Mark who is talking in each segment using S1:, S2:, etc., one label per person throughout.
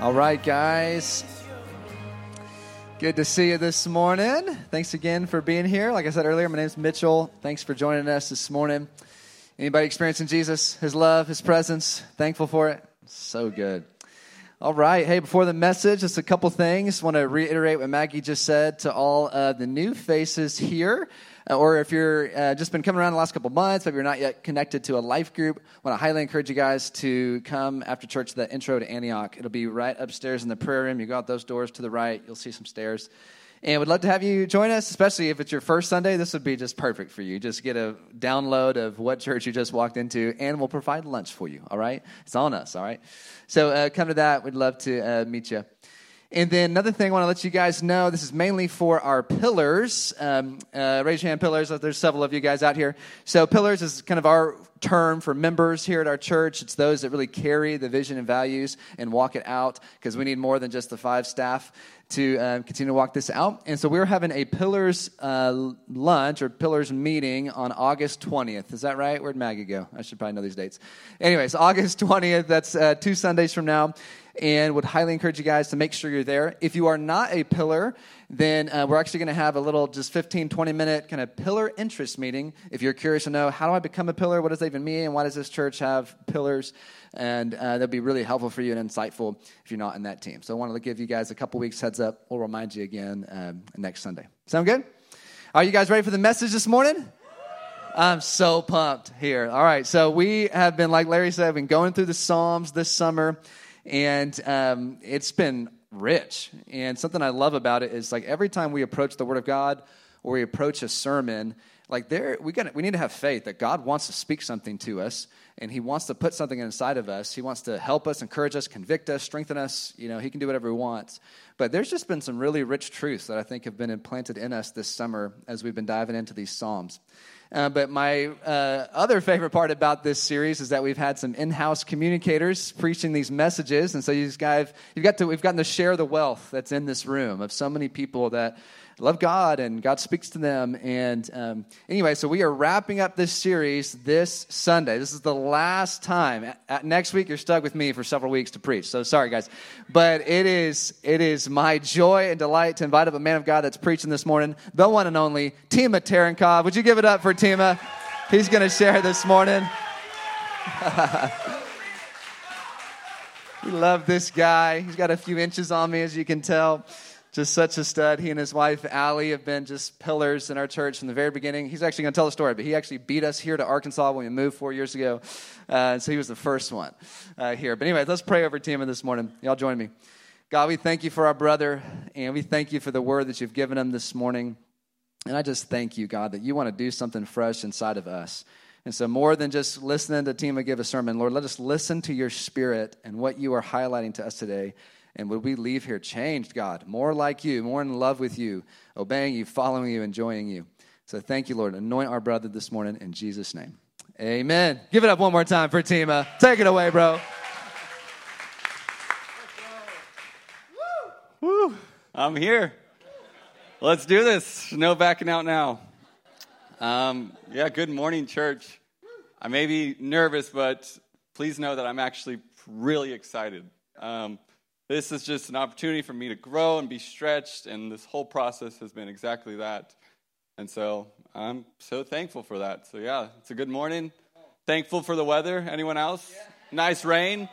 S1: All right, guys. Good to see you this morning. Thanks again for being here. Like I said earlier, my name is Mitchell. Thanks for joining us this morning. Anybody experiencing Jesus, His love, His presence? Thankful for it? So good. All right. Hey, before the message, just a couple things. Want to reiterate what Maggie just said to all of the new faces here. Uh, or if you're uh, just been coming around the last couple months, but you're not yet connected to a life group, I want to highly encourage you guys to come after church the intro to Antioch. It'll be right upstairs in the prayer room. You go out those doors to the right, you'll see some stairs. And we'd love to have you join us, especially if it's your first Sunday. This would be just perfect for you. Just get a download of what church you just walked into, and we'll provide lunch for you. All right, it's on us. All right, so uh, come to that. We'd love to uh, meet you. And then another thing I want to let you guys know this is mainly for our pillars. Um, uh, raise your hand, pillars. There's several of you guys out here. So, pillars is kind of our term for members here at our church. It's those that really carry the vision and values and walk it out because we need more than just the five staff to uh, continue to walk this out. And so we're having a Pillars uh, lunch or Pillars meeting on August 20th. Is that right? Where'd Maggie go? I should probably know these dates. Anyways, August 20th, that's uh, two Sundays from now and would highly encourage you guys to make sure you're there. If you are not a pillar, then uh, we're actually going to have a little just 15, 20 minute kind of pillar interest meeting. If you're curious to know how do I become a pillar, what does that even mean, and why does this church have pillars? And uh, that'll be really helpful for you and insightful if you're not in that team. So I want to give you guys a couple weeks heads up. We'll remind you again um, next Sunday. Sound good? Are you guys ready for the message this morning? I'm so pumped here. All right, so we have been, like Larry said, been going through the Psalms this summer and um, it's been rich. And something I love about it is like every time we approach the Word of God or we approach a sermon, like there we got we need to have faith that God wants to speak something to us and he wants to put something inside of us. He wants to help us, encourage us, convict us, strengthen us, you know, he can do whatever he wants. But there's just been some really rich truths that I think have been implanted in us this summer as we've been diving into these psalms. Uh, but my uh, other favorite part about this series is that we've had some in-house communicators preaching these messages, and so you guys, you've got to, we've gotten to share the wealth that's in this room of so many people that love God and God speaks to them. And um, anyway, so we are wrapping up this series this Sunday. This is the last time. At, next week, you're stuck with me for several weeks to preach. So sorry, guys, but it is it is my joy and delight to invite up a man of God that's preaching this morning, the one and only Tima Tarankov. Would you give it up for Tima? He's going to share this morning. we love this guy. He's got a few inches on me, as you can tell just such a stud. He and his wife, Allie, have been just pillars in our church from the very beginning. He's actually going to tell the story, but he actually beat us here to Arkansas when we moved four years ago. Uh, so he was the first one uh, here. But anyway, let's pray over Tima this morning. Y'all join me. God, we thank you for our brother, and we thank you for the word that you've given him this morning. And I just thank you, God, that you want to do something fresh inside of us. And so, more than just listening to Tima give a sermon, Lord, let us listen to your spirit and what you are highlighting to us today. And would we leave here changed, God, more like you, more in love with you, obeying you, following you, enjoying you. So thank you, Lord. Anoint our brother this morning in Jesus' name. Amen. Give it up one more time for Tima. Take it away, bro.
S2: Woo! I'm here. Let's do this. No backing out now. Um, yeah, good morning, church. I may be nervous, but please know that I'm actually really excited. Um, this is just an opportunity for me to grow and be stretched, and this whole process has been exactly that. And so I'm so thankful for that. So, yeah, it's a good morning. Thankful for the weather. Anyone else? Nice rain.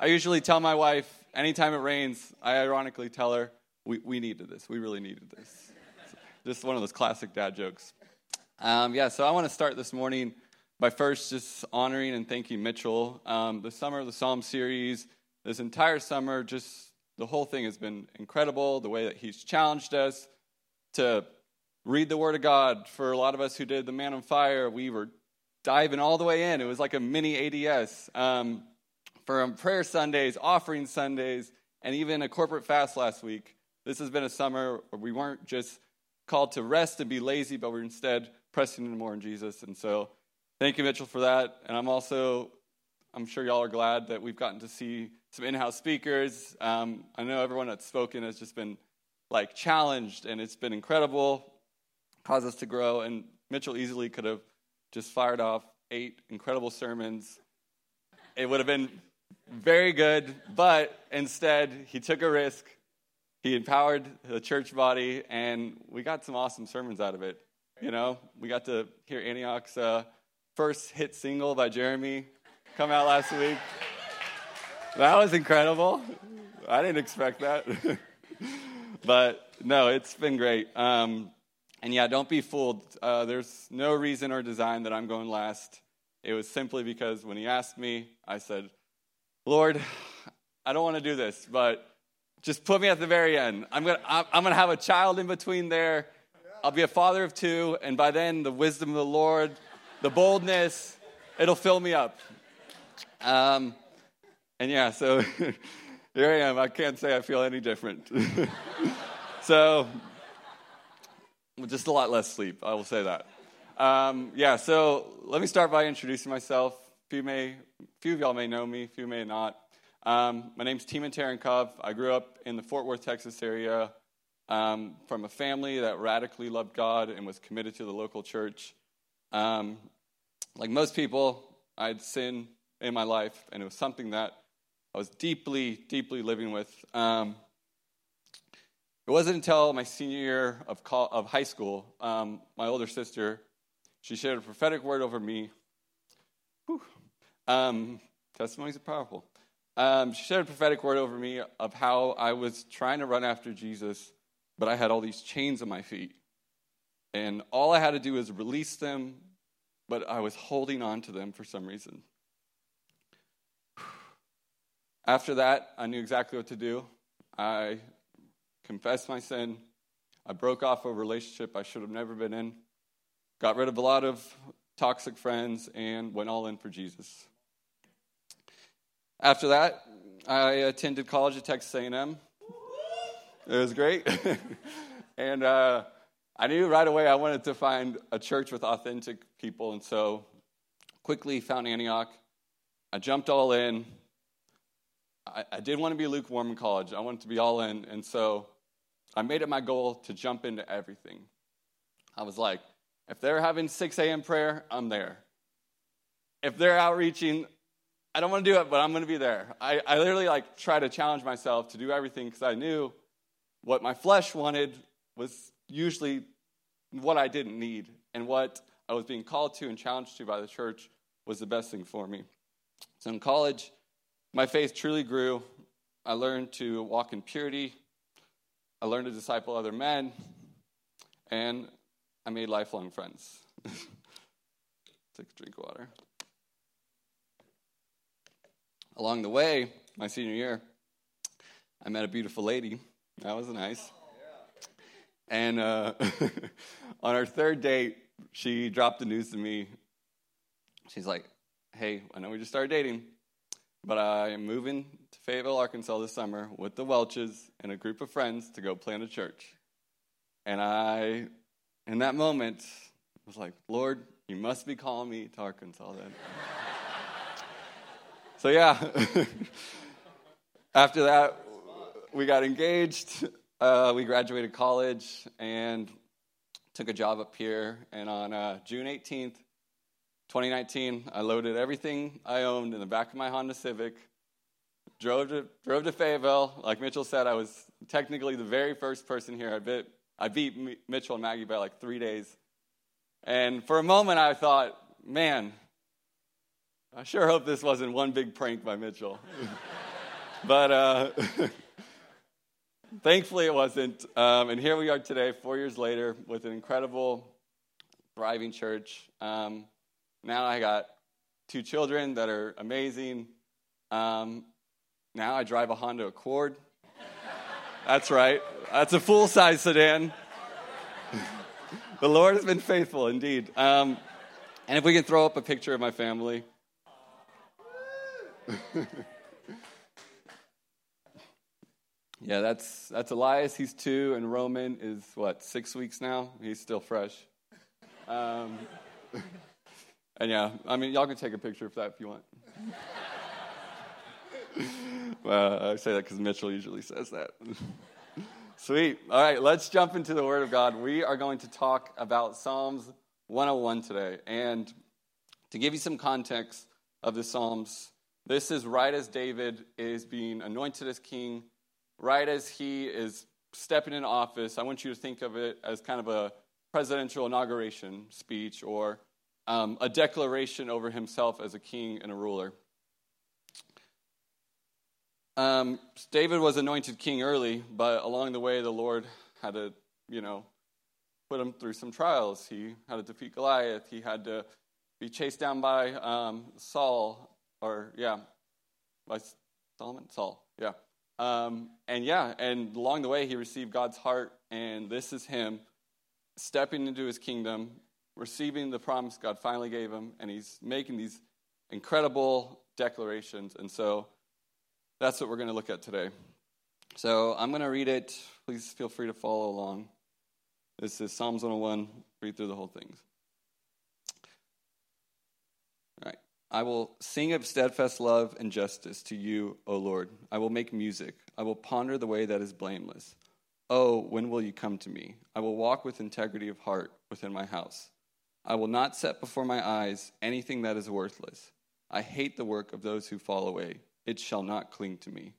S2: I usually tell my wife, anytime it rains, I ironically tell her, we, we needed this. We really needed this. just one of those classic dad jokes. Um, yeah, so I want to start this morning by first just honoring and thanking Mitchell. Um, the Summer of the Psalm series this entire summer, just the whole thing has been incredible. The way that he's challenged us to read the Word of God. For a lot of us who did the Man on Fire, we were diving all the way in. It was like a mini ADS. Um, for prayer Sundays, offering Sundays, and even a corporate fast last week. This has been a summer where we weren't just called to rest and be lazy, but we're instead pressing in more in Jesus. And so, thank you, Mitchell, for that. And I'm also, I'm sure y'all are glad that we've gotten to see some in-house speakers. Um, I know everyone that's spoken has just been like challenged, and it's been incredible, caused us to grow. And Mitchell easily could have just fired off eight incredible sermons. It would have been very good, but instead he took a risk. He empowered the church body, and we got some awesome sermons out of it. You know, we got to hear Antioch's uh, first hit single by Jeremy come out last week. That was incredible. I didn't expect that. but no, it's been great. Um, and yeah, don't be fooled. Uh, there's no reason or design that I'm going last. It was simply because when he asked me, I said, Lord, I don't want to do this, but just put me at the very end. I'm going to I'm going to have a child in between there. I'll be a father of two, and by then, the wisdom of the Lord, the boldness, it'll fill me up. Um, and yeah, so here I am. I can't say I feel any different. so, just a lot less sleep, I will say that. Um, yeah, so let me start by introducing myself. Few may, few of y'all may know me, few may not. Um, my name's Tima Tarankov. I grew up in the Fort Worth, Texas area um, from a family that radically loved God and was committed to the local church. Um, like most people, I'd sin in my life, and it was something that I was deeply, deeply living with. Um, it wasn't until my senior year of, of high school, um, my older sister, she shared a prophetic word over me. Um, testimonies are powerful. Um, she shared a prophetic word over me of how I was trying to run after Jesus, but I had all these chains on my feet. And all I had to do was release them, but I was holding on to them for some reason. After that, I knew exactly what to do. I confessed my sin. I broke off a relationship I should have never been in. Got rid of a lot of toxic friends and went all in for Jesus. After that, I attended college at Texas A&M. It was great, and uh, I knew right away I wanted to find a church with authentic people, and so quickly found Antioch. I jumped all in. I, I did want to be lukewarm in college. I wanted to be all in. And so I made it my goal to jump into everything. I was like, if they're having 6 a.m. prayer, I'm there. If they're outreaching, I don't want to do it, but I'm going to be there. I, I literally like try to challenge myself to do everything because I knew what my flesh wanted was usually what I didn't need, and what I was being called to and challenged to by the church was the best thing for me. So in college, my faith truly grew. I learned to walk in purity. I learned to disciple other men. And I made lifelong friends. Take a drink of water. Along the way, my senior year, I met a beautiful lady. That was nice. And uh, on our third date, she dropped the news to me. She's like, Hey, I know we just started dating, but I am moving to Fayetteville, Arkansas this summer with the Welches and a group of friends to go plant a church. And I, in that moment, was like, Lord, you must be calling me to Arkansas then. so, yeah. After that, we got engaged. Uh, we graduated college and took a job up here. And on uh, June 18th, 2019, I loaded everything I owned in the back of my Honda Civic, drove to, drove to Fayetteville. Like Mitchell said, I was technically the very first person here. I beat, I beat Mitchell and Maggie by like three days. And for a moment, I thought, man, I sure hope this wasn't one big prank by Mitchell. but uh, thankfully, it wasn't. Um, and here we are today, four years later, with an incredible, thriving church. Um, now I got two children that are amazing. Um, now I drive a Honda Accord. That's right. That's a full size sedan. the Lord has been faithful indeed. Um, and if we can throw up a picture of my family. yeah, that's that's Elias. He's two, and Roman is what six weeks now. He's still fresh. Um, and yeah, I mean, y'all can take a picture of that if you want. well, I say that because Mitchell usually says that. Sweet. All right, let's jump into the Word of God. We are going to talk about Psalms 101 today. And to give you some context of the Psalms, This is right as David is being anointed as king, right as he is stepping in office. I want you to think of it as kind of a presidential inauguration speech or um, a declaration over himself as a king and a ruler. Um, David was anointed king early, but along the way, the Lord had to, you know, put him through some trials. He had to defeat Goliath. He had to be chased down by um, Saul or yeah, by Solomon, Saul, yeah, um, and yeah, and along the way he received God's heart, and this is him stepping into his kingdom, receiving the promise God finally gave him, and he's making these incredible declarations, and so that's what we're going to look at today. So I'm going to read it. Please feel free to follow along. This is Psalms 101. Read through the whole thing. I will sing of steadfast love and justice to you, O Lord. I will make music. I will ponder the way that is blameless. Oh, when will you come to me? I will walk with integrity of heart within my house. I will not set before my eyes anything that is worthless. I hate the work of those who fall away. It shall not cling to me.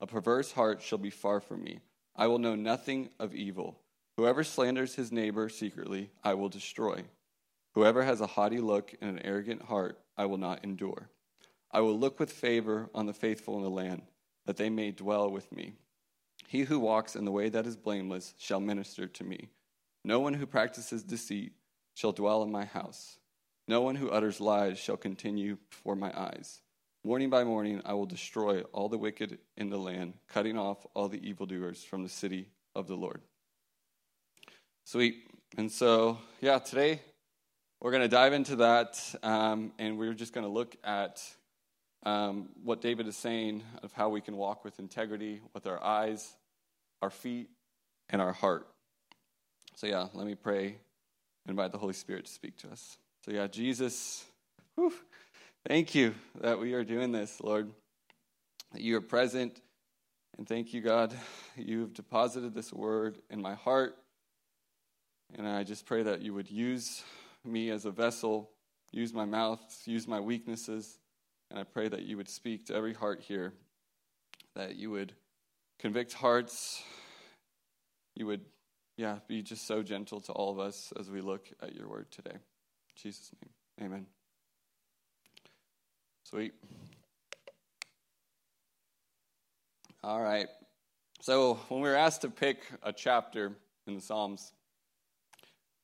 S2: A perverse heart shall be far from me. I will know nothing of evil. Whoever slanders his neighbor secretly, I will destroy. Whoever has a haughty look and an arrogant heart, I will not endure. I will look with favor on the faithful in the land, that they may dwell with me. He who walks in the way that is blameless shall minister to me. No one who practices deceit shall dwell in my house. No one who utters lies shall continue before my eyes. Morning by morning, I will destroy all the wicked in the land, cutting off all the evildoers from the city of the Lord. Sweet. And so, yeah, today we're going to dive into that, um, and we're just going to look at um, what David is saying of how we can walk with integrity with our eyes, our feet, and our heart. So, yeah, let me pray invite the Holy Spirit to speak to us. So, yeah, Jesus, whew, thank you that we are doing this, Lord, that you are present. And thank you, God, you've deposited this word in my heart. And I just pray that you would use me as a vessel, use my mouth, use my weaknesses, and I pray that you would speak to every heart here, that you would convict hearts, you would, yeah, be just so gentle to all of us as we look at your word today. In Jesus' name, amen. Sweet. All right. So, when we were asked to pick a chapter in the Psalms,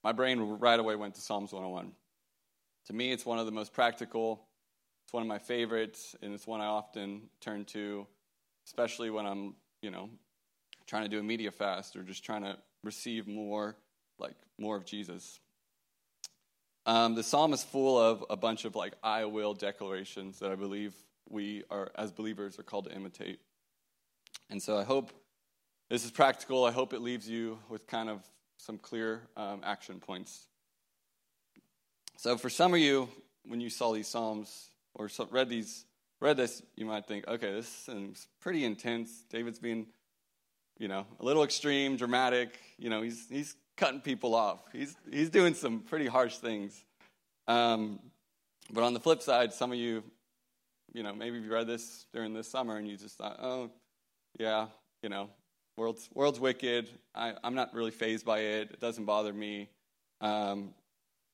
S2: my brain right away went to Psalms 101. To me, it's one of the most practical, it's one of my favorites, and it's one I often turn to, especially when I'm, you know, trying to do a media fast or just trying to receive more, like more of Jesus. Um, the psalm is full of a bunch of like I will declarations that I believe we are, as believers, are called to imitate. And so I hope this is practical. I hope it leaves you with kind of some clear um, action points. So, for some of you, when you saw these psalms or read these, read this, you might think, okay, this seems pretty intense. David's being, you know, a little extreme, dramatic. You know, he's he's cutting people off. He's he's doing some pretty harsh things. Um, but on the flip side, some of you, you know, maybe you read this during this summer and you just thought, oh, yeah, you know, World's, world's wicked. I, am not really phased by it. It doesn't bother me. Um,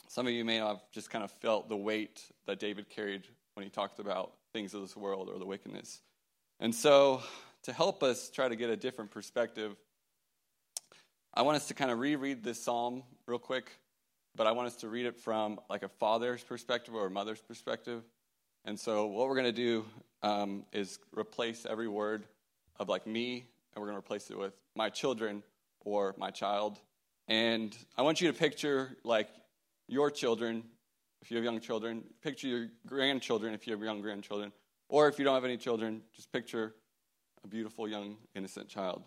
S2: some of you may have just kind of felt the weight that David carried when he talked about things of this world or the wickedness. And so, to help us try to get a different perspective, I want us to kind of reread this psalm real quick, but I want us to read it from like a father's perspective or a mother's perspective. And so, what we're going to do um, is replace every word of like me and we're going to replace it with my children or my child. And I want you to picture like your children, if you have young children, picture your grandchildren if you have young grandchildren, or if you don't have any children, just picture a beautiful young innocent child.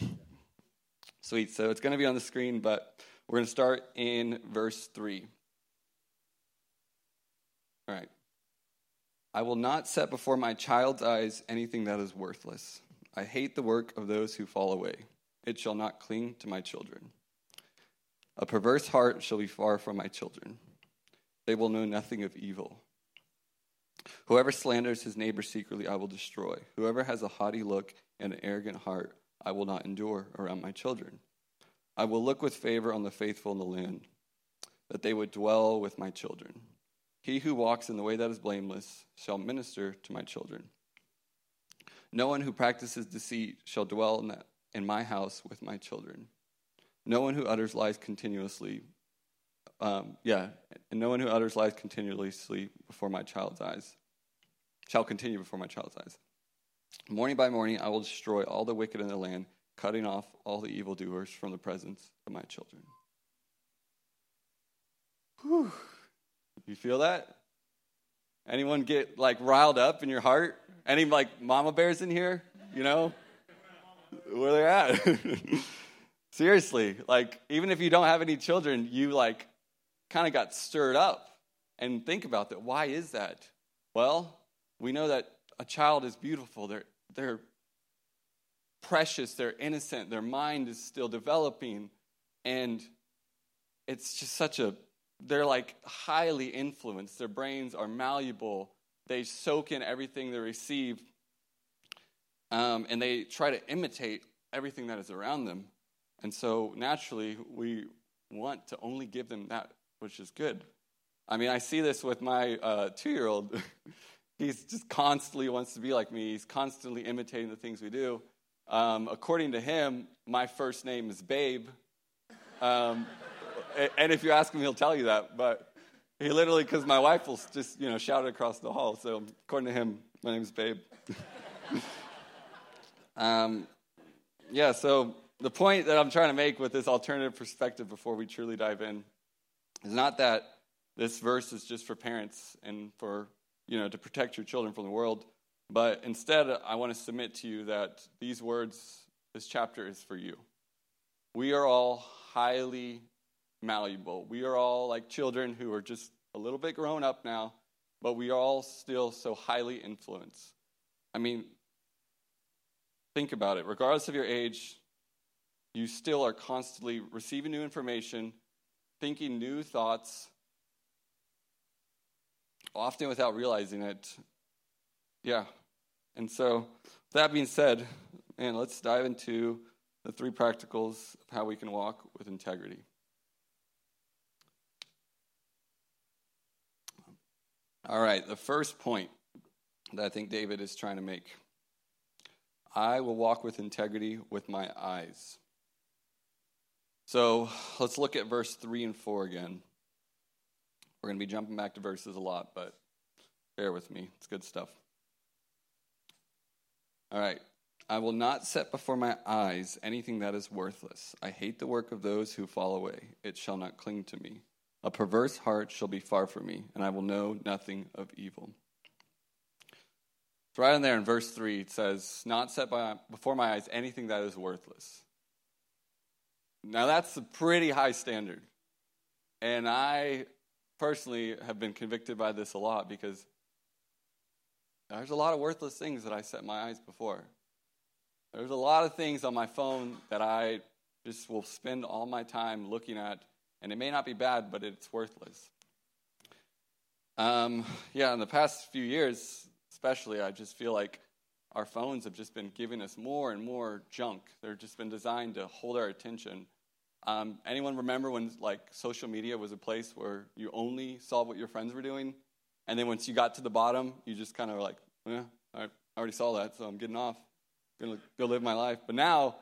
S2: Sweet. So it's going to be on the screen, but we're going to start in verse 3. All right. I will not set before my child's eyes anything that is worthless. I hate the work of those who fall away. It shall not cling to my children. A perverse heart shall be far from my children. They will know nothing of evil. Whoever slanders his neighbor secretly, I will destroy. Whoever has a haughty look and an arrogant heart, I will not endure around my children. I will look with favor on the faithful in the land, that they would dwell with my children. He who walks in the way that is blameless shall minister to my children. No one who practices deceit shall dwell in, that, in my house with my children. No one who utters lies continuously, um, yeah, and no one who utters lies continuously before my child's eyes shall continue before my child's eyes. Morning by morning, I will destroy all the wicked in the land, cutting off all the evildoers from the presence of my children. Whew. You feel that? Anyone get like riled up in your heart? Any like mama bears in here? You know where they're at? Seriously, like even if you don't have any children, you like kind of got stirred up. And think about that. Why is that? Well, we know that a child is beautiful. They're they're precious. They're innocent. Their mind is still developing, and it's just such a they're like highly influenced. Their brains are malleable. They soak in everything they receive, um, and they try to imitate everything that is around them. And so naturally, we want to only give them that which is good. I mean, I see this with my uh, two year old. He's just constantly wants to be like me, he's constantly imitating the things we do. Um, according to him, my first name is Babe. Um, and if you ask him, he'll tell you that. But he literally, because my wife will just, you know, shout it across the hall. So according to him, my name is Babe. um, yeah, so the point that I'm trying to make with this alternative perspective before we truly dive in is not that this verse is just for parents and for, you know, to protect your children from the world, but instead, I want to submit to you that these words, this chapter is for you. We are all highly malleable. We are all like children who are just a little bit grown up now, but we are all still so highly influenced. I mean, think about it. Regardless of your age, you still are constantly receiving new information, thinking new thoughts, often without realizing it. Yeah. And so, that being said, man, let's dive into the three practicals of how we can walk with integrity. All right, the first point that I think David is trying to make I will walk with integrity with my eyes. So let's look at verse 3 and 4 again. We're going to be jumping back to verses a lot, but bear with me. It's good stuff. All right. I will not set before my eyes anything that is worthless. I hate the work of those who fall away. It shall not cling to me. A perverse heart shall be far from me, and I will know nothing of evil. It's right in there in verse 3. It says, Not set by, before my eyes anything that is worthless. Now, that's a pretty high standard. And I personally have been convicted by this a lot because there's a lot of worthless things that I set my eyes before. There's a lot of things on my phone that I just will spend all my time looking at and it may not be bad, but it's worthless. Um, yeah, in the past few years, especially, I just feel like our phones have just been giving us more and more junk. They've just been designed to hold our attention. Um, anyone remember when like social media was a place where you only saw what your friends were doing, and then once you got to the bottom, you just kind of like, yeah, I already saw that, so I'm getting off, gonna go live my life. But now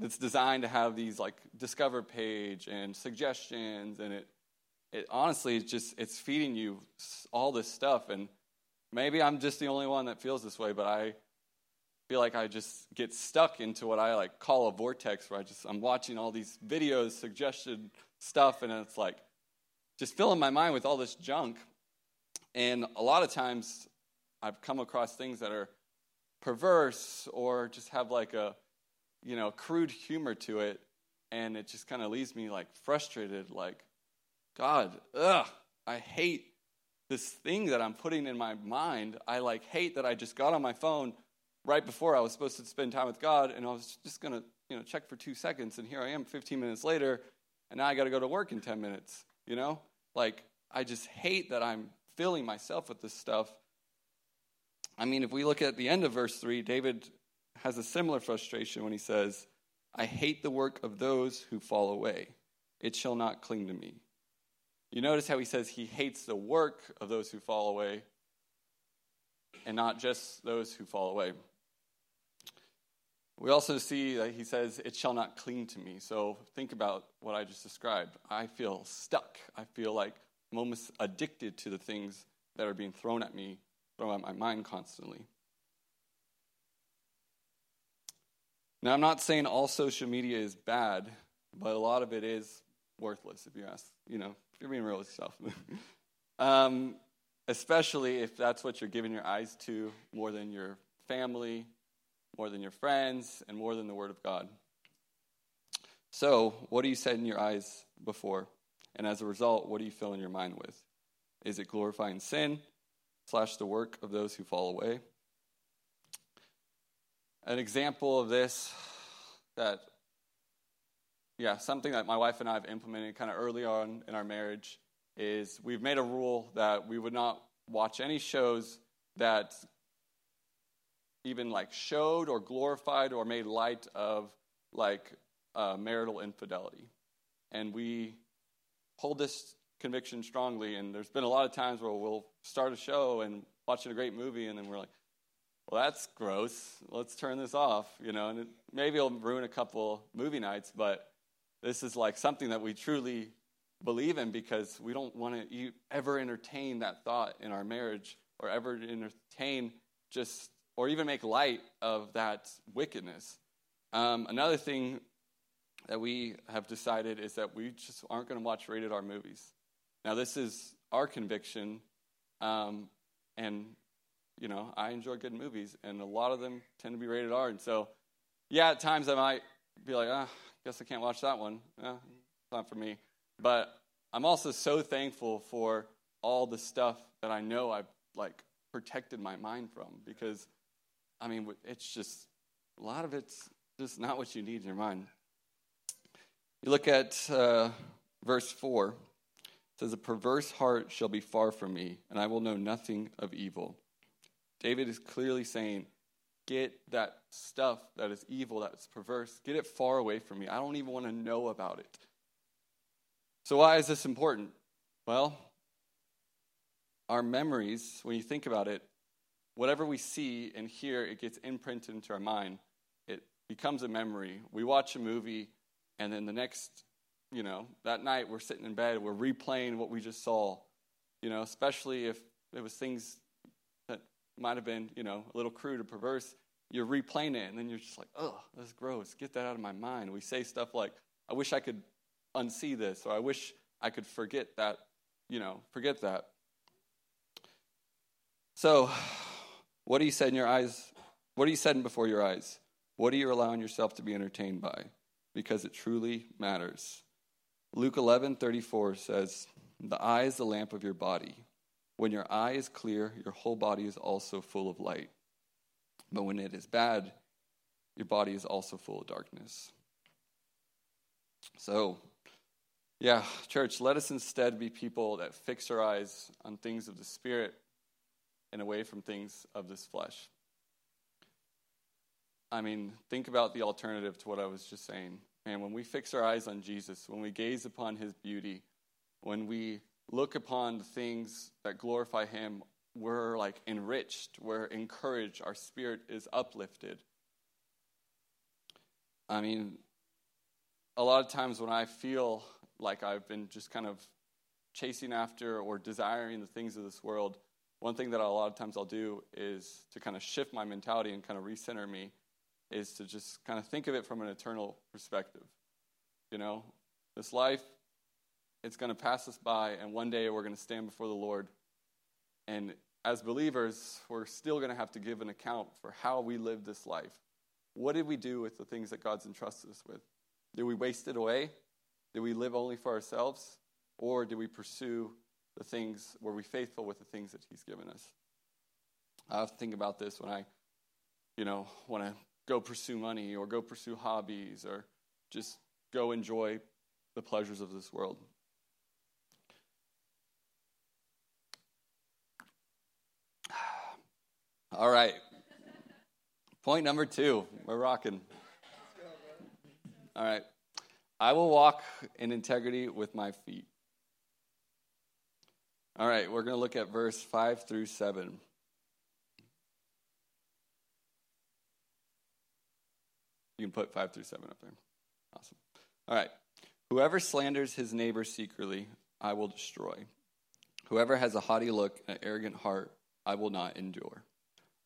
S2: it's designed to have these like discover page and suggestions and it it honestly it's just it's feeding you all this stuff. And maybe i'm just the only one that feels this way but i feel like i just get stuck into what i like call a vortex where i just i'm watching all these videos suggested stuff and it's like just filling my mind with all this junk and a lot of times i've come across things that are perverse or just have like a you know, crude humor to it, and it just kind of leaves me like frustrated, like, God, ugh, I hate this thing that I'm putting in my mind. I like hate that I just got on my phone right before I was supposed to spend time with God, and I was just gonna, you know, check for two seconds, and here I am 15 minutes later, and now I got to go to work in 10 minutes. You know, like I just hate that I'm filling myself with this stuff I mean, if we look at the end of verse 3, David has a similar frustration when he says, I hate the work of those who fall away. It shall not cling to me. You notice how he says he hates the work of those who fall away and not just those who fall away. We also see that he says, It shall not cling to me. So think about what I just described. I feel stuck. I feel like I'm almost addicted to the things that are being thrown at me, thrown at my mind constantly. Now, I'm not saying all social media is bad, but a lot of it is worthless, if you ask. You know, if you're being real with yourself. um, especially if that's what you're giving your eyes to more than your family, more than your friends, and more than the Word of God. So, what do you set in your eyes before? And as a result, what do you fill in your mind with? Is it glorifying sin slash the work of those who fall away? An example of this that, yeah, something that my wife and I have implemented kind of early on in our marriage is we've made a rule that we would not watch any shows that even like showed or glorified or made light of like uh, marital infidelity. And we hold this conviction strongly. And there's been a lot of times where we'll start a show and watching a great movie, and then we're like, well, that's gross. Let's turn this off, you know. And it, maybe it'll ruin a couple movie nights, but this is like something that we truly believe in because we don't want to ever entertain that thought in our marriage or ever entertain just or even make light of that wickedness. Um, another thing that we have decided is that we just aren't going to watch rated R movies. Now, this is our conviction, um, and you know, I enjoy good movies, and a lot of them tend to be rated R. And so, yeah, at times I might be like, ah, guess I can't watch that one. Eh, not for me. But I'm also so thankful for all the stuff that I know I've like protected my mind from because I mean, it's just, a lot of it's just not what you need in your mind. You look at uh, verse 4. It says, A perverse heart shall be far from me, and I will know nothing of evil. David is clearly saying, Get that stuff that is evil, that is perverse, get it far away from me. I don't even want to know about it. So, why is this important? Well, our memories, when you think about it, whatever we see and hear, it gets imprinted into our mind. It becomes a memory. We watch a movie, and then the next, you know, that night we're sitting in bed, we're replaying what we just saw. You know, especially if it was things that might have been, you know, a little crude or perverse. You're replaying it, and then you're just like, oh, that's gross. Get that out of my mind. We say stuff like, I wish I could unsee this, or I wish I could forget that, you know, forget that. So, what are you setting your eyes? What are you setting before your eyes? What are you allowing yourself to be entertained by? Because it truly matters. Luke 11 34 says, The eye is the lamp of your body. When your eye is clear, your whole body is also full of light. But when it is bad, your body is also full of darkness. So, yeah, church, let us instead be people that fix our eyes on things of the Spirit and away from things of this flesh. I mean, think about the alternative to what I was just saying. And when we fix our eyes on Jesus, when we gaze upon his beauty, when we look upon the things that glorify him, we're like enriched, we're encouraged, our spirit is uplifted. I mean, a lot of times when I feel like I've been just kind of chasing after or desiring the things of this world, one thing that a lot of times I'll do is to kind of shift my mentality and kind of recenter me is to just kind of think of it from an eternal perspective. You know, this life, it's going to pass us by, and one day we're going to stand before the Lord. And as believers, we're still going to have to give an account for how we lived this life. What did we do with the things that God's entrusted us with? Did we waste it away? Did we live only for ourselves? Or did we pursue the things, were we faithful with the things that He's given us? I often think about this when I, you know, want to go pursue money or go pursue hobbies or just go enjoy the pleasures of this world. All right. Point number two. We're rocking. All right. I will walk in integrity with my feet. All right, we're going to look at verse 5 through 7. You can put 5 through 7 up there. Awesome. All right. Whoever slanders his neighbor secretly, I will destroy. Whoever has a haughty look and an arrogant heart, I will not endure.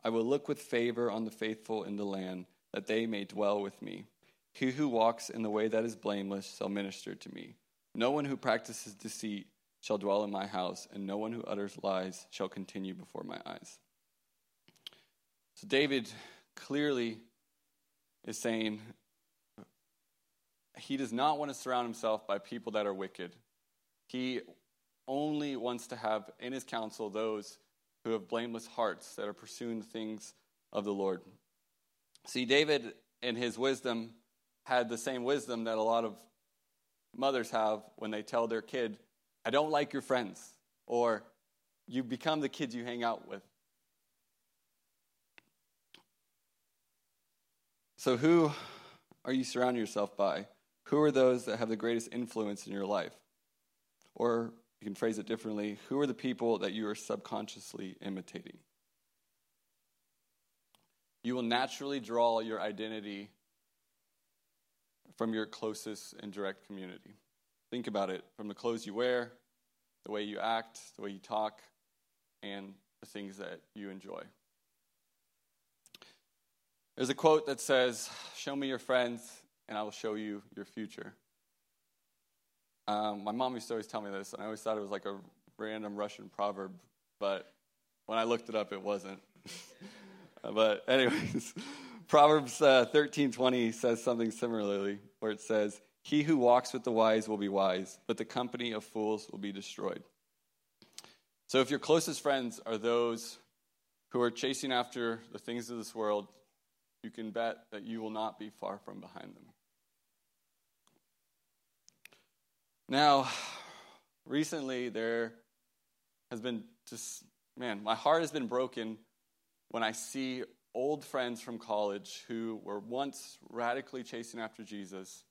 S2: I will look with favor on the faithful in the land, that they may dwell with me. He who walks in the way that is blameless shall minister to me. No one who practices deceit shall dwell in my house, and no one who utters lies shall continue before my eyes. So David clearly is saying he does not want to surround himself by people that are wicked. He only wants to have in his council those who have blameless hearts that are pursuing the things of the Lord. See, David, in his wisdom, had the same wisdom that a lot of mothers have when they tell their kid, I don't like your friends, or you become the kids you hang out with. So, who are you surrounding yourself by? Who are those that have the greatest influence in your life? Or you can phrase it differently who are the people that you are subconsciously imitating? You will naturally draw your identity from your closest and direct community. Think about it from the clothes you wear, the way you act, the way you talk, and the things that you enjoy. There's a quote that says, Show me your friends, and I will show you your future. Um, my mom used to always tell me this, and I always thought it was like a random Russian proverb, but when I looked it up, it wasn't. but anyways, Proverbs uh, thirteen twenty says something similarly, where it says, "He who walks with the wise will be wise, but the company of fools will be destroyed." So, if your closest friends are those who are chasing after the things of this world, you can bet that you will not be far from behind them. Now, recently there has been just, man, my heart has been broken when I see old friends from college who were once radically chasing after Jesus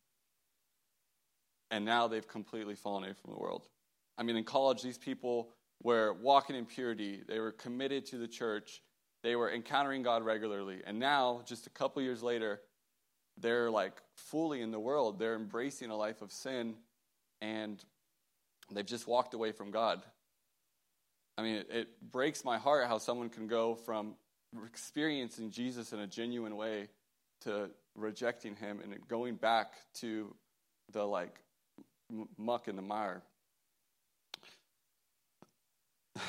S2: and now they've completely fallen away from the world. I mean, in college, these people were walking in purity, they were committed to the church, they were encountering God regularly. And now, just a couple years later, they're like fully in the world. They're embracing a life of sin and they've just walked away from God. I mean, it, it breaks my heart how someone can go from experiencing Jesus in a genuine way to rejecting him and going back to the like muck and the mire.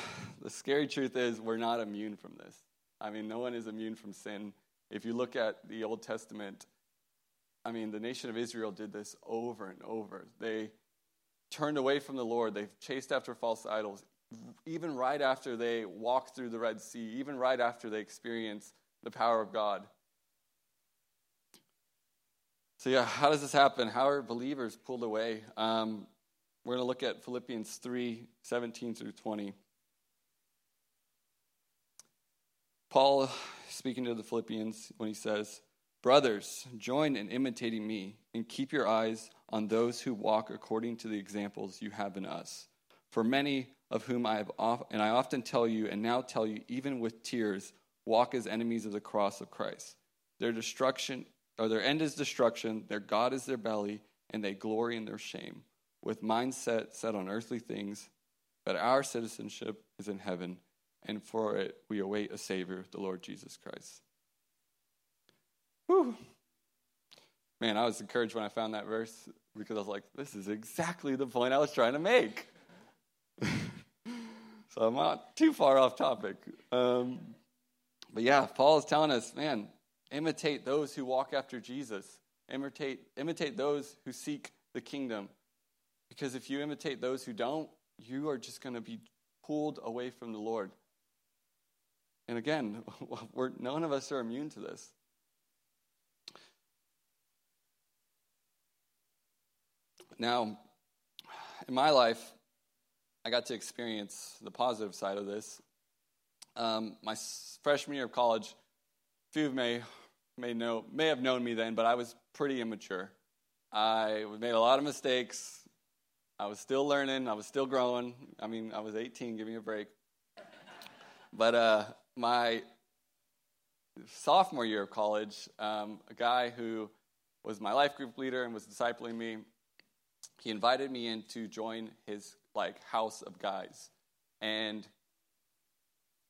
S2: the scary truth is we're not immune from this. I mean, no one is immune from sin. If you look at the Old Testament, I mean, the nation of Israel did this over and over. They turned away from the Lord. They've chased after false idols, even right after they walked through the Red Sea, even right after they experienced the power of God. So, yeah, how does this happen? How are believers pulled away? Um, we're going to look at Philippians 3 17 through 20. Paul, speaking to the Philippians, when he says, Brothers, join in imitating me and keep your eyes on those who walk according to the examples you have in us. For many of whom I have, oft, and I often tell you, and now tell you, even with tears, walk as enemies of the cross of Christ. Their destruction, or their end is destruction, their God is their belly, and they glory in their shame, with mindset set on earthly things. But our citizenship is in heaven, and for it we await a Savior, the Lord Jesus Christ. Whew. Man, I was encouraged when I found that verse because I was like, this is exactly the point I was trying to make. so I'm not too far off topic. Um, but yeah, Paul is telling us, man, imitate those who walk after Jesus, imitate, imitate those who seek the kingdom. Because if you imitate those who don't, you are just going to be pulled away from the Lord. And again, none of us are immune to this. Now, in my life, I got to experience the positive side of this. Um, my freshman year of college, a few of may may know may have known me then, but I was pretty immature. I made a lot of mistakes. I was still learning. I was still growing. I mean, I was 18. Give me a break. But uh, my sophomore year of college, um, a guy who was my life group leader and was discipling me, he invited me in to join his like house of guys, and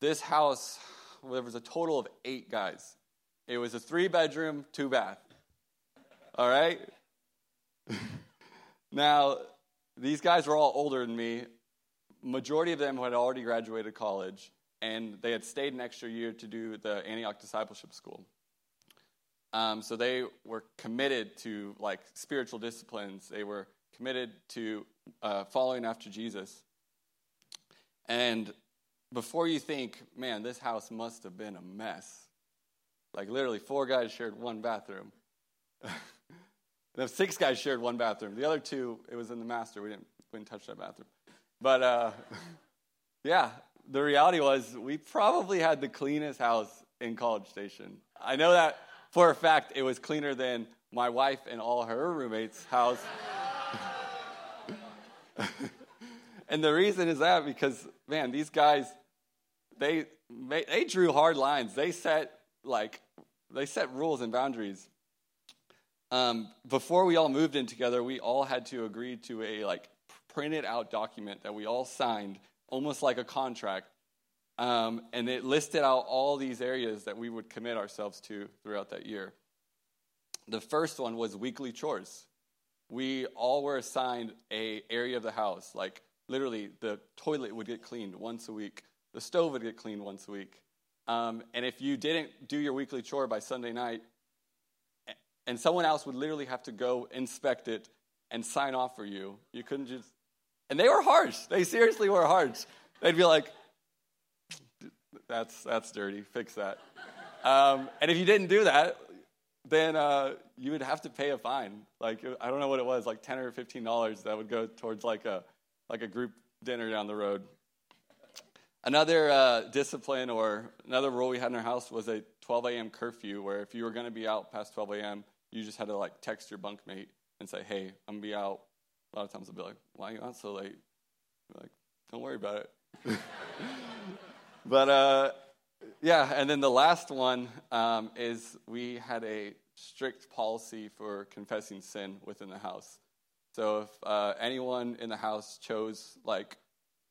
S2: this house well, there was a total of eight guys. It was a three bedroom, two bath. All right. now, these guys were all older than me. Majority of them had already graduated college, and they had stayed an extra year to do the Antioch Discipleship School. Um, so they were committed to like spiritual disciplines. They were committed to uh, following after Jesus. And before you think, man, this house must have been a mess. Like literally, four guys shared one bathroom. the six guys shared one bathroom. The other two, it was in the master. We didn't, we didn't touch that bathroom. But uh, yeah, the reality was we probably had the cleanest house in College Station. I know that for a fact. It was cleaner than my wife and all her roommates' house. and the reason is that because man, these guys they they drew hard lines. They set like they set rules and boundaries. Um, before we all moved in together, we all had to agree to a like printed out document that we all signed, almost like a contract, um, and it listed out all these areas that we would commit ourselves to throughout that year. The first one was weekly chores. We all were assigned a area of the house, like literally the toilet would get cleaned once a week, the stove would get cleaned once a week, um, and if you didn't do your weekly chore by Sunday night, and someone else would literally have to go inspect it and sign off for you, you couldn't just. And they were harsh. They seriously were harsh. They'd be like, "That's that's dirty. Fix that." Um, and if you didn't do that, then uh, you would have to pay a fine. Like I don't know what it was, like ten or fifteen dollars that would go towards like a like a group dinner down the road. Another uh, discipline or another rule we had in our house was a 12 a.m. curfew, where if you were going to be out past 12 a.m., you just had to like text your bunkmate and say, "Hey, I'm gonna be out." A lot of times they'll be like, "Why are you out so late?" You're like, "Don't worry about it." but uh, yeah, and then the last one um, is we had a strict policy for confessing sin within the house. So if uh, anyone in the house chose like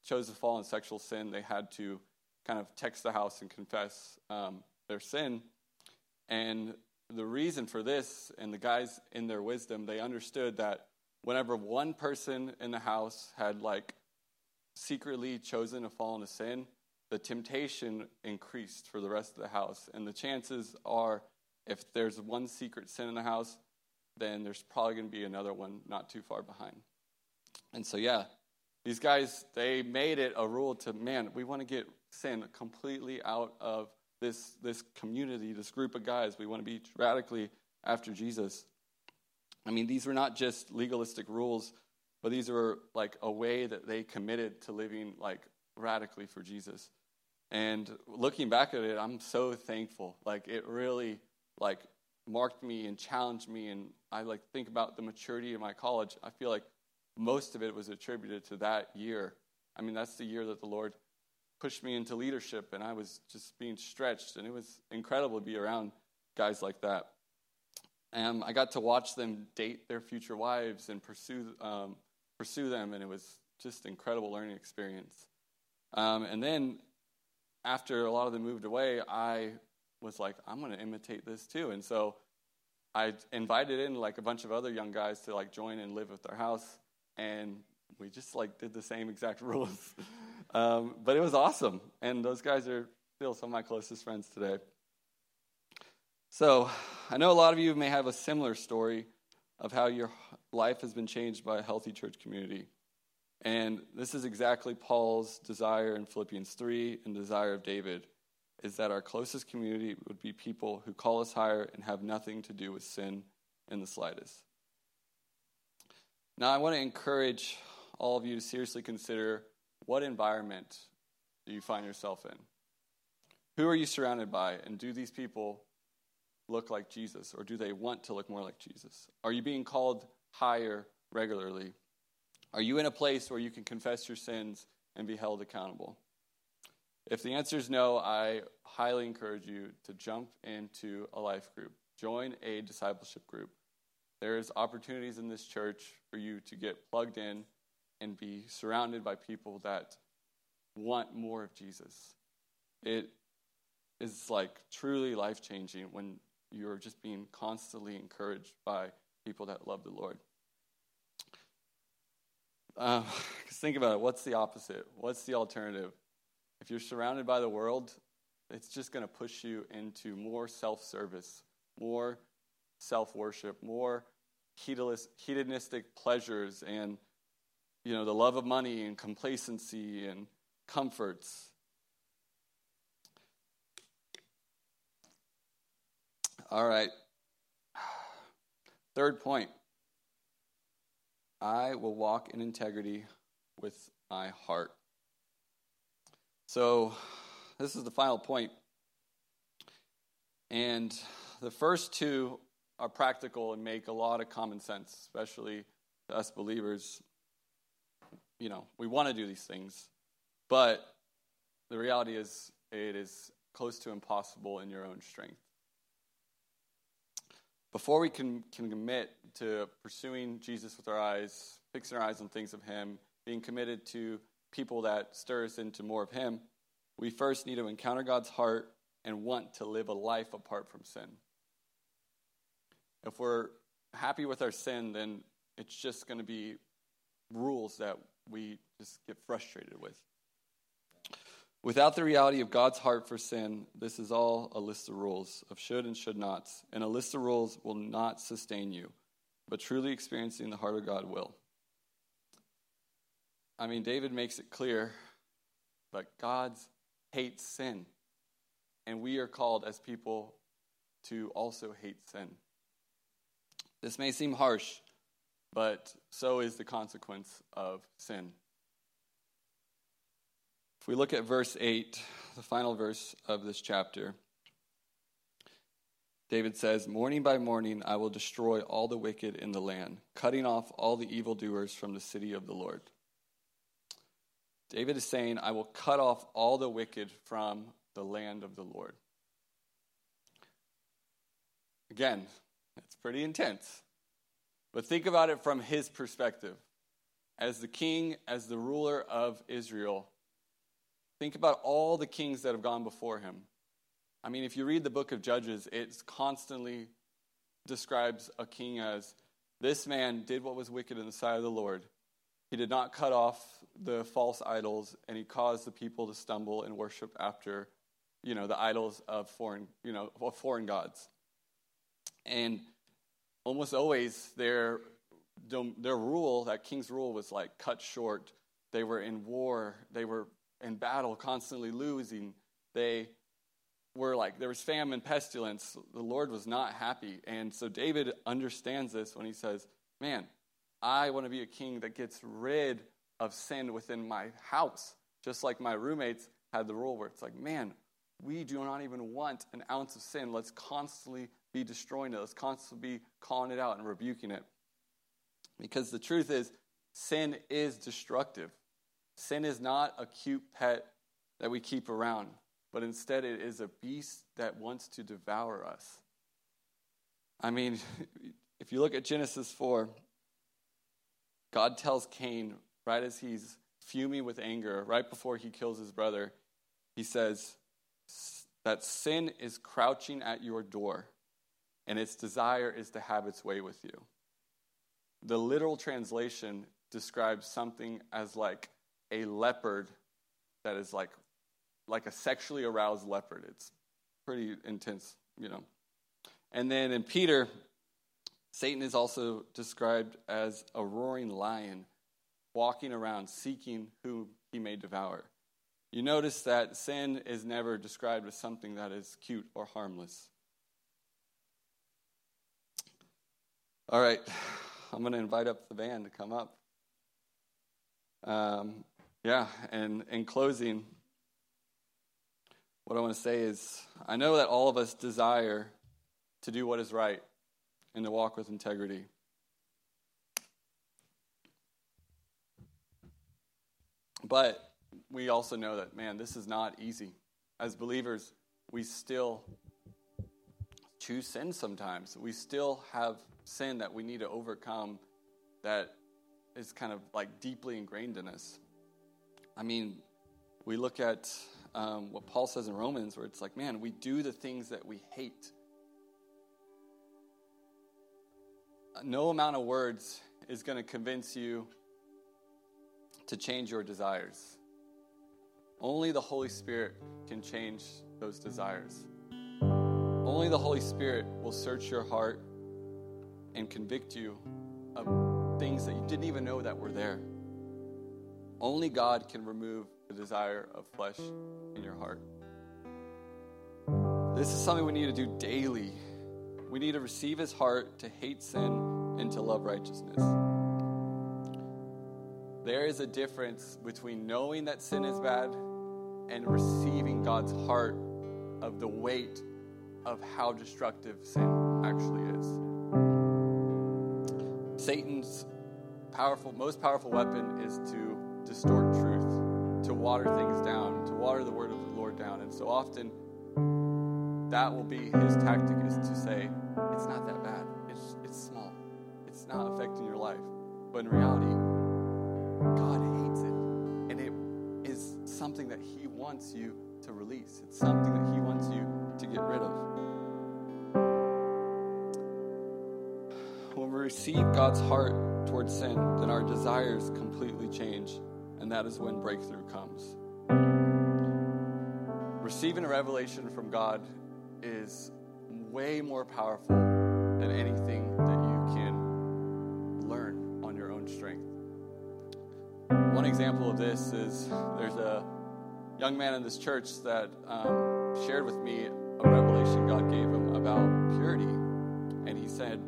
S2: chose to fall in sexual sin, they had to kind of text the house and confess um, their sin. And the reason for this, and the guys in their wisdom, they understood that whenever one person in the house had like secretly chosen to fall into sin, the temptation increased for the rest of the house. And the chances are, if there's one secret sin in the house, then there's probably going to be another one not too far behind. And so, yeah, these guys, they made it a rule to, man, we want to get sin completely out of this, this community, this group of guys. We want to be radically after Jesus. I mean, these were not just legalistic rules, but these were like a way that they committed to living like radically for Jesus. And looking back at it, I'm so thankful. Like it really like marked me and challenged me and I like think about the maturity of my college. I feel like most of it was attributed to that year. I mean, that's the year that the Lord pushed me into leadership and I was just being stretched and it was incredible to be around guys like that. And I got to watch them date their future wives and pursue um, pursue them and it was just incredible learning experience. Um, and then after a lot of them moved away, I was like, I'm going to imitate this too. And so I invited in like a bunch of other young guys to like join and live with our house, and we just like did the same exact rules. um, but it was awesome, and those guys are still some of my closest friends today. So I know a lot of you may have a similar story of how your life has been changed by a healthy church community. And this is exactly Paul's desire in Philippians 3 and desire of David is that our closest community would be people who call us higher and have nothing to do with sin in the slightest. Now, I want to encourage all of you to seriously consider what environment do you find yourself in? Who are you surrounded by? And do these people look like Jesus or do they want to look more like Jesus? Are you being called higher regularly? Are you in a place where you can confess your sins and be held accountable? If the answer is no, I highly encourage you to jump into a life group. Join a discipleship group. There's opportunities in this church for you to get plugged in and be surrounded by people that want more of Jesus. It is like truly life changing when you're just being constantly encouraged by people that love the Lord. Uh, just think about it. What's the opposite? What's the alternative? If you're surrounded by the world, it's just going to push you into more self service, more self worship, more hedonistic pleasures, and you know the love of money and complacency and comforts. All right. Third point I will walk in integrity with my heart. So, this is the final point. And the first two are practical and make a lot of common sense, especially to us believers. You know, we want to do these things, but the reality is it is close to impossible in your own strength. Before we can, can commit to pursuing Jesus with our eyes, fixing our eyes on things of Him, being committed to people that stir us into more of Him, we first need to encounter God's heart and want to live a life apart from sin. If we're happy with our sin, then it's just going to be rules that we just get frustrated with. Without the reality of God's heart for sin, this is all a list of rules of should and should nots. And a list of rules will not sustain you, but truly experiencing the heart of God will. I mean, David makes it clear that God hates sin. And we are called as people to also hate sin. This may seem harsh, but so is the consequence of sin. If we look at verse 8, the final verse of this chapter, David says, Morning by morning I will destroy all the wicked in the land, cutting off all the evildoers from the city of the Lord. David is saying, I will cut off all the wicked from the land of the Lord. Again, it's pretty intense. But think about it from his perspective. As the king, as the ruler of Israel, Think about all the kings that have gone before him. I mean, if you read the book of Judges, it constantly describes a king as this man did what was wicked in the sight of the Lord. He did not cut off the false idols, and he caused the people to stumble and worship after, you know, the idols of foreign, you know, of foreign gods. And almost always their their rule, that king's rule, was like cut short. They were in war. They were in battle, constantly losing. They were like, there was famine, pestilence. The Lord was not happy. And so David understands this when he says, Man, I want to be a king that gets rid of sin within my house. Just like my roommates had the rule where it's like, Man, we do not even want an ounce of sin. Let's constantly be destroying it. Let's constantly be calling it out and rebuking it. Because the truth is, sin is destructive. Sin is not a cute pet that we keep around, but instead it is a beast that wants to devour us. I mean, if you look at Genesis 4, God tells Cain, right as he's fuming with anger, right before he kills his brother, he says that sin is crouching at your door, and its desire is to have its way with you. The literal translation describes something as like a leopard that is like like a sexually aroused leopard. It's pretty intense, you know. And then in Peter, Satan is also described as a roaring lion walking around seeking who he may devour. You notice that sin is never described as something that is cute or harmless. All right, I'm going to invite up the band to come up. Um, yeah, and in closing, what I want to say is I know that all of us desire to do what is right and to walk with integrity. But we also know that, man, this is not easy. As believers, we still choose sin sometimes. We still have sin that we need to overcome that is kind of like deeply ingrained in us. I mean, we look at um, what Paul says in Romans, where it's like, man, we do the things that we hate. No amount of words is going to convince you to change your desires. Only the Holy Spirit can change those desires. Only the Holy Spirit will search your heart and convict you of things that you didn't even know that were there. Only God can remove the desire of flesh in your heart. This is something we need to do daily. We need to receive his heart to hate sin and to love righteousness. There is a difference between knowing that sin is bad and receiving God's heart of the weight of how destructive sin actually is. Satan's powerful, most powerful weapon is to distort truth, to water things down, to water the word of the Lord down. And so often, that will be his tactic is to say, it's not that bad. It's, it's small. It's not affecting your life. But in reality, God hates it. And it is something that he wants you to release. It's something that he wants you to get rid of. Receive God's heart towards sin, then our desires completely change, and that is when breakthrough comes. Receiving a revelation from God is way more powerful than anything that you can learn on your own strength. One example of this is there's a young man in this church that um, shared with me a revelation God gave him about purity. And he said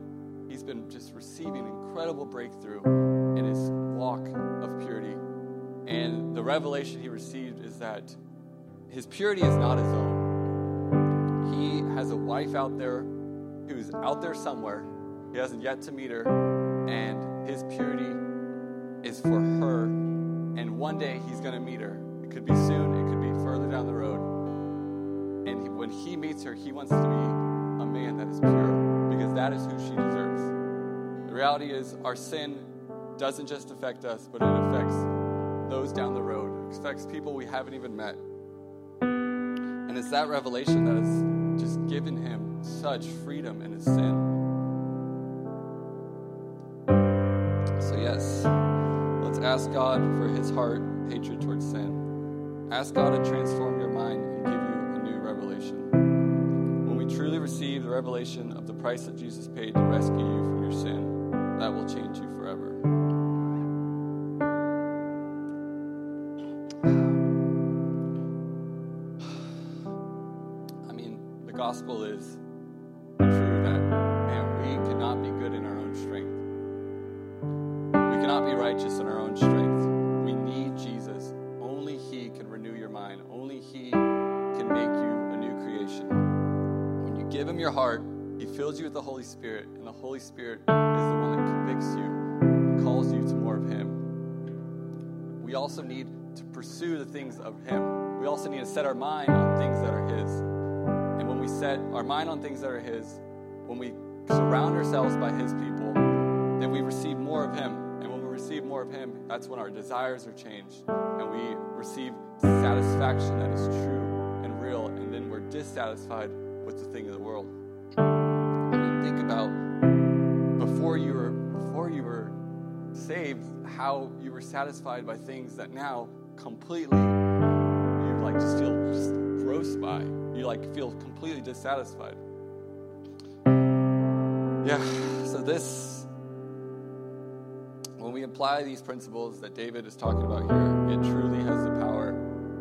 S2: he's been just receiving incredible breakthrough in his walk of purity. And the revelation he received is that his purity is not his own. He has a wife out there who's out there somewhere. He hasn't yet to meet her. And his purity is for her. And one day he's going to meet her. It could be soon, it could be further down the road. And he, when he meets her, he wants to be a man that is pure because that is who she deserves. The reality is, our sin doesn't just affect us, but it affects those down the road, it affects people we haven't even met. And it's that revelation that has just given him such freedom in his sin. So, yes, let's ask God for his heart hatred towards sin. Ask God to transform your mind receive the revelation of the price that Jesus paid to rescue you from your sin, that will change you forever. I mean, the gospel is your heart, He fills you with the Holy Spirit, and the Holy Spirit is the one that convicts you and calls you to more of Him. We also need to pursue the things of Him. We also need to set our mind on things that are His. And when we set our mind on things that are His, when we surround ourselves by His people, then we receive more of Him. And when we receive more of Him, that's when our desires are changed. And we receive satisfaction that is true and real. And then we're dissatisfied with the thing of the world. I mean, think about before you were before you were saved, how you were satisfied by things that now completely you like just feel just gross by. You like feel completely dissatisfied. Yeah, so this when we apply these principles that David is talking about here, it truly has the power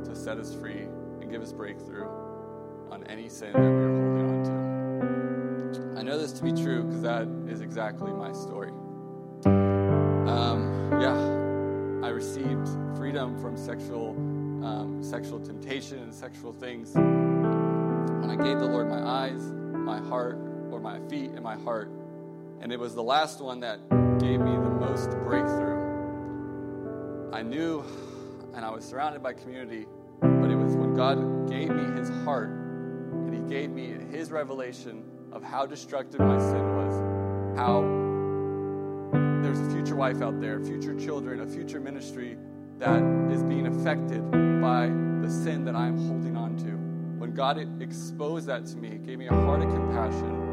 S2: to set us free and give us breakthrough on any sin that we are holding on to. I know this to be true because that is exactly my story. Um, yeah, I received freedom from sexual um, sexual temptation and sexual things. When I gave the Lord my eyes, my heart, or my feet and my heart, and it was the last one that gave me the most breakthrough. I knew, and I was surrounded by community, but it was when God gave me His heart, gave me His revelation of how destructive my sin was, how there's a future wife out there, future children, a future ministry that is being affected by the sin that I'm holding on to. When God exposed that to me, gave me a heart of compassion.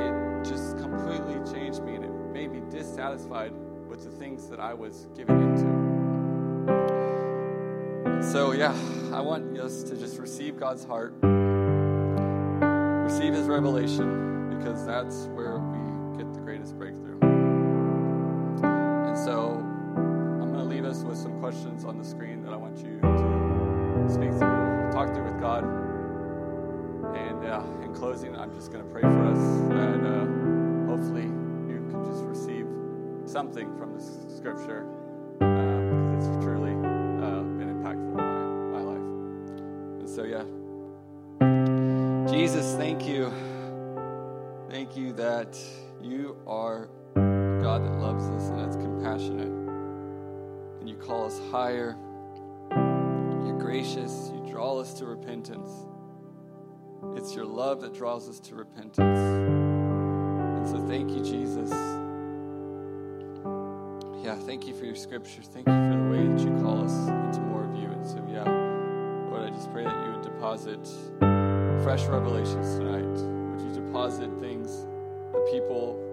S2: It just completely changed me and it made me dissatisfied with the things that I was giving into. So, yeah, I want us to just receive God's heart, receive His revelation, because that's where we get the greatest breakthrough. And so, I'm going to leave us with some questions on the screen that I want you to speak through, talk through with God. And uh, in closing, I'm just going to pray for us that uh, hopefully you can just receive something from this scripture Jesus, thank you. Thank you that you are God that loves us and that's compassionate. And you call us higher. You're gracious. You draw us to repentance. It's your love that draws us to repentance. And so thank you, Jesus. Yeah, thank you for your scripture. Thank you for the way that you call us into more of you. And so, yeah, Lord, I just pray that you would deposit fresh revelations tonight. Would you deposit things the people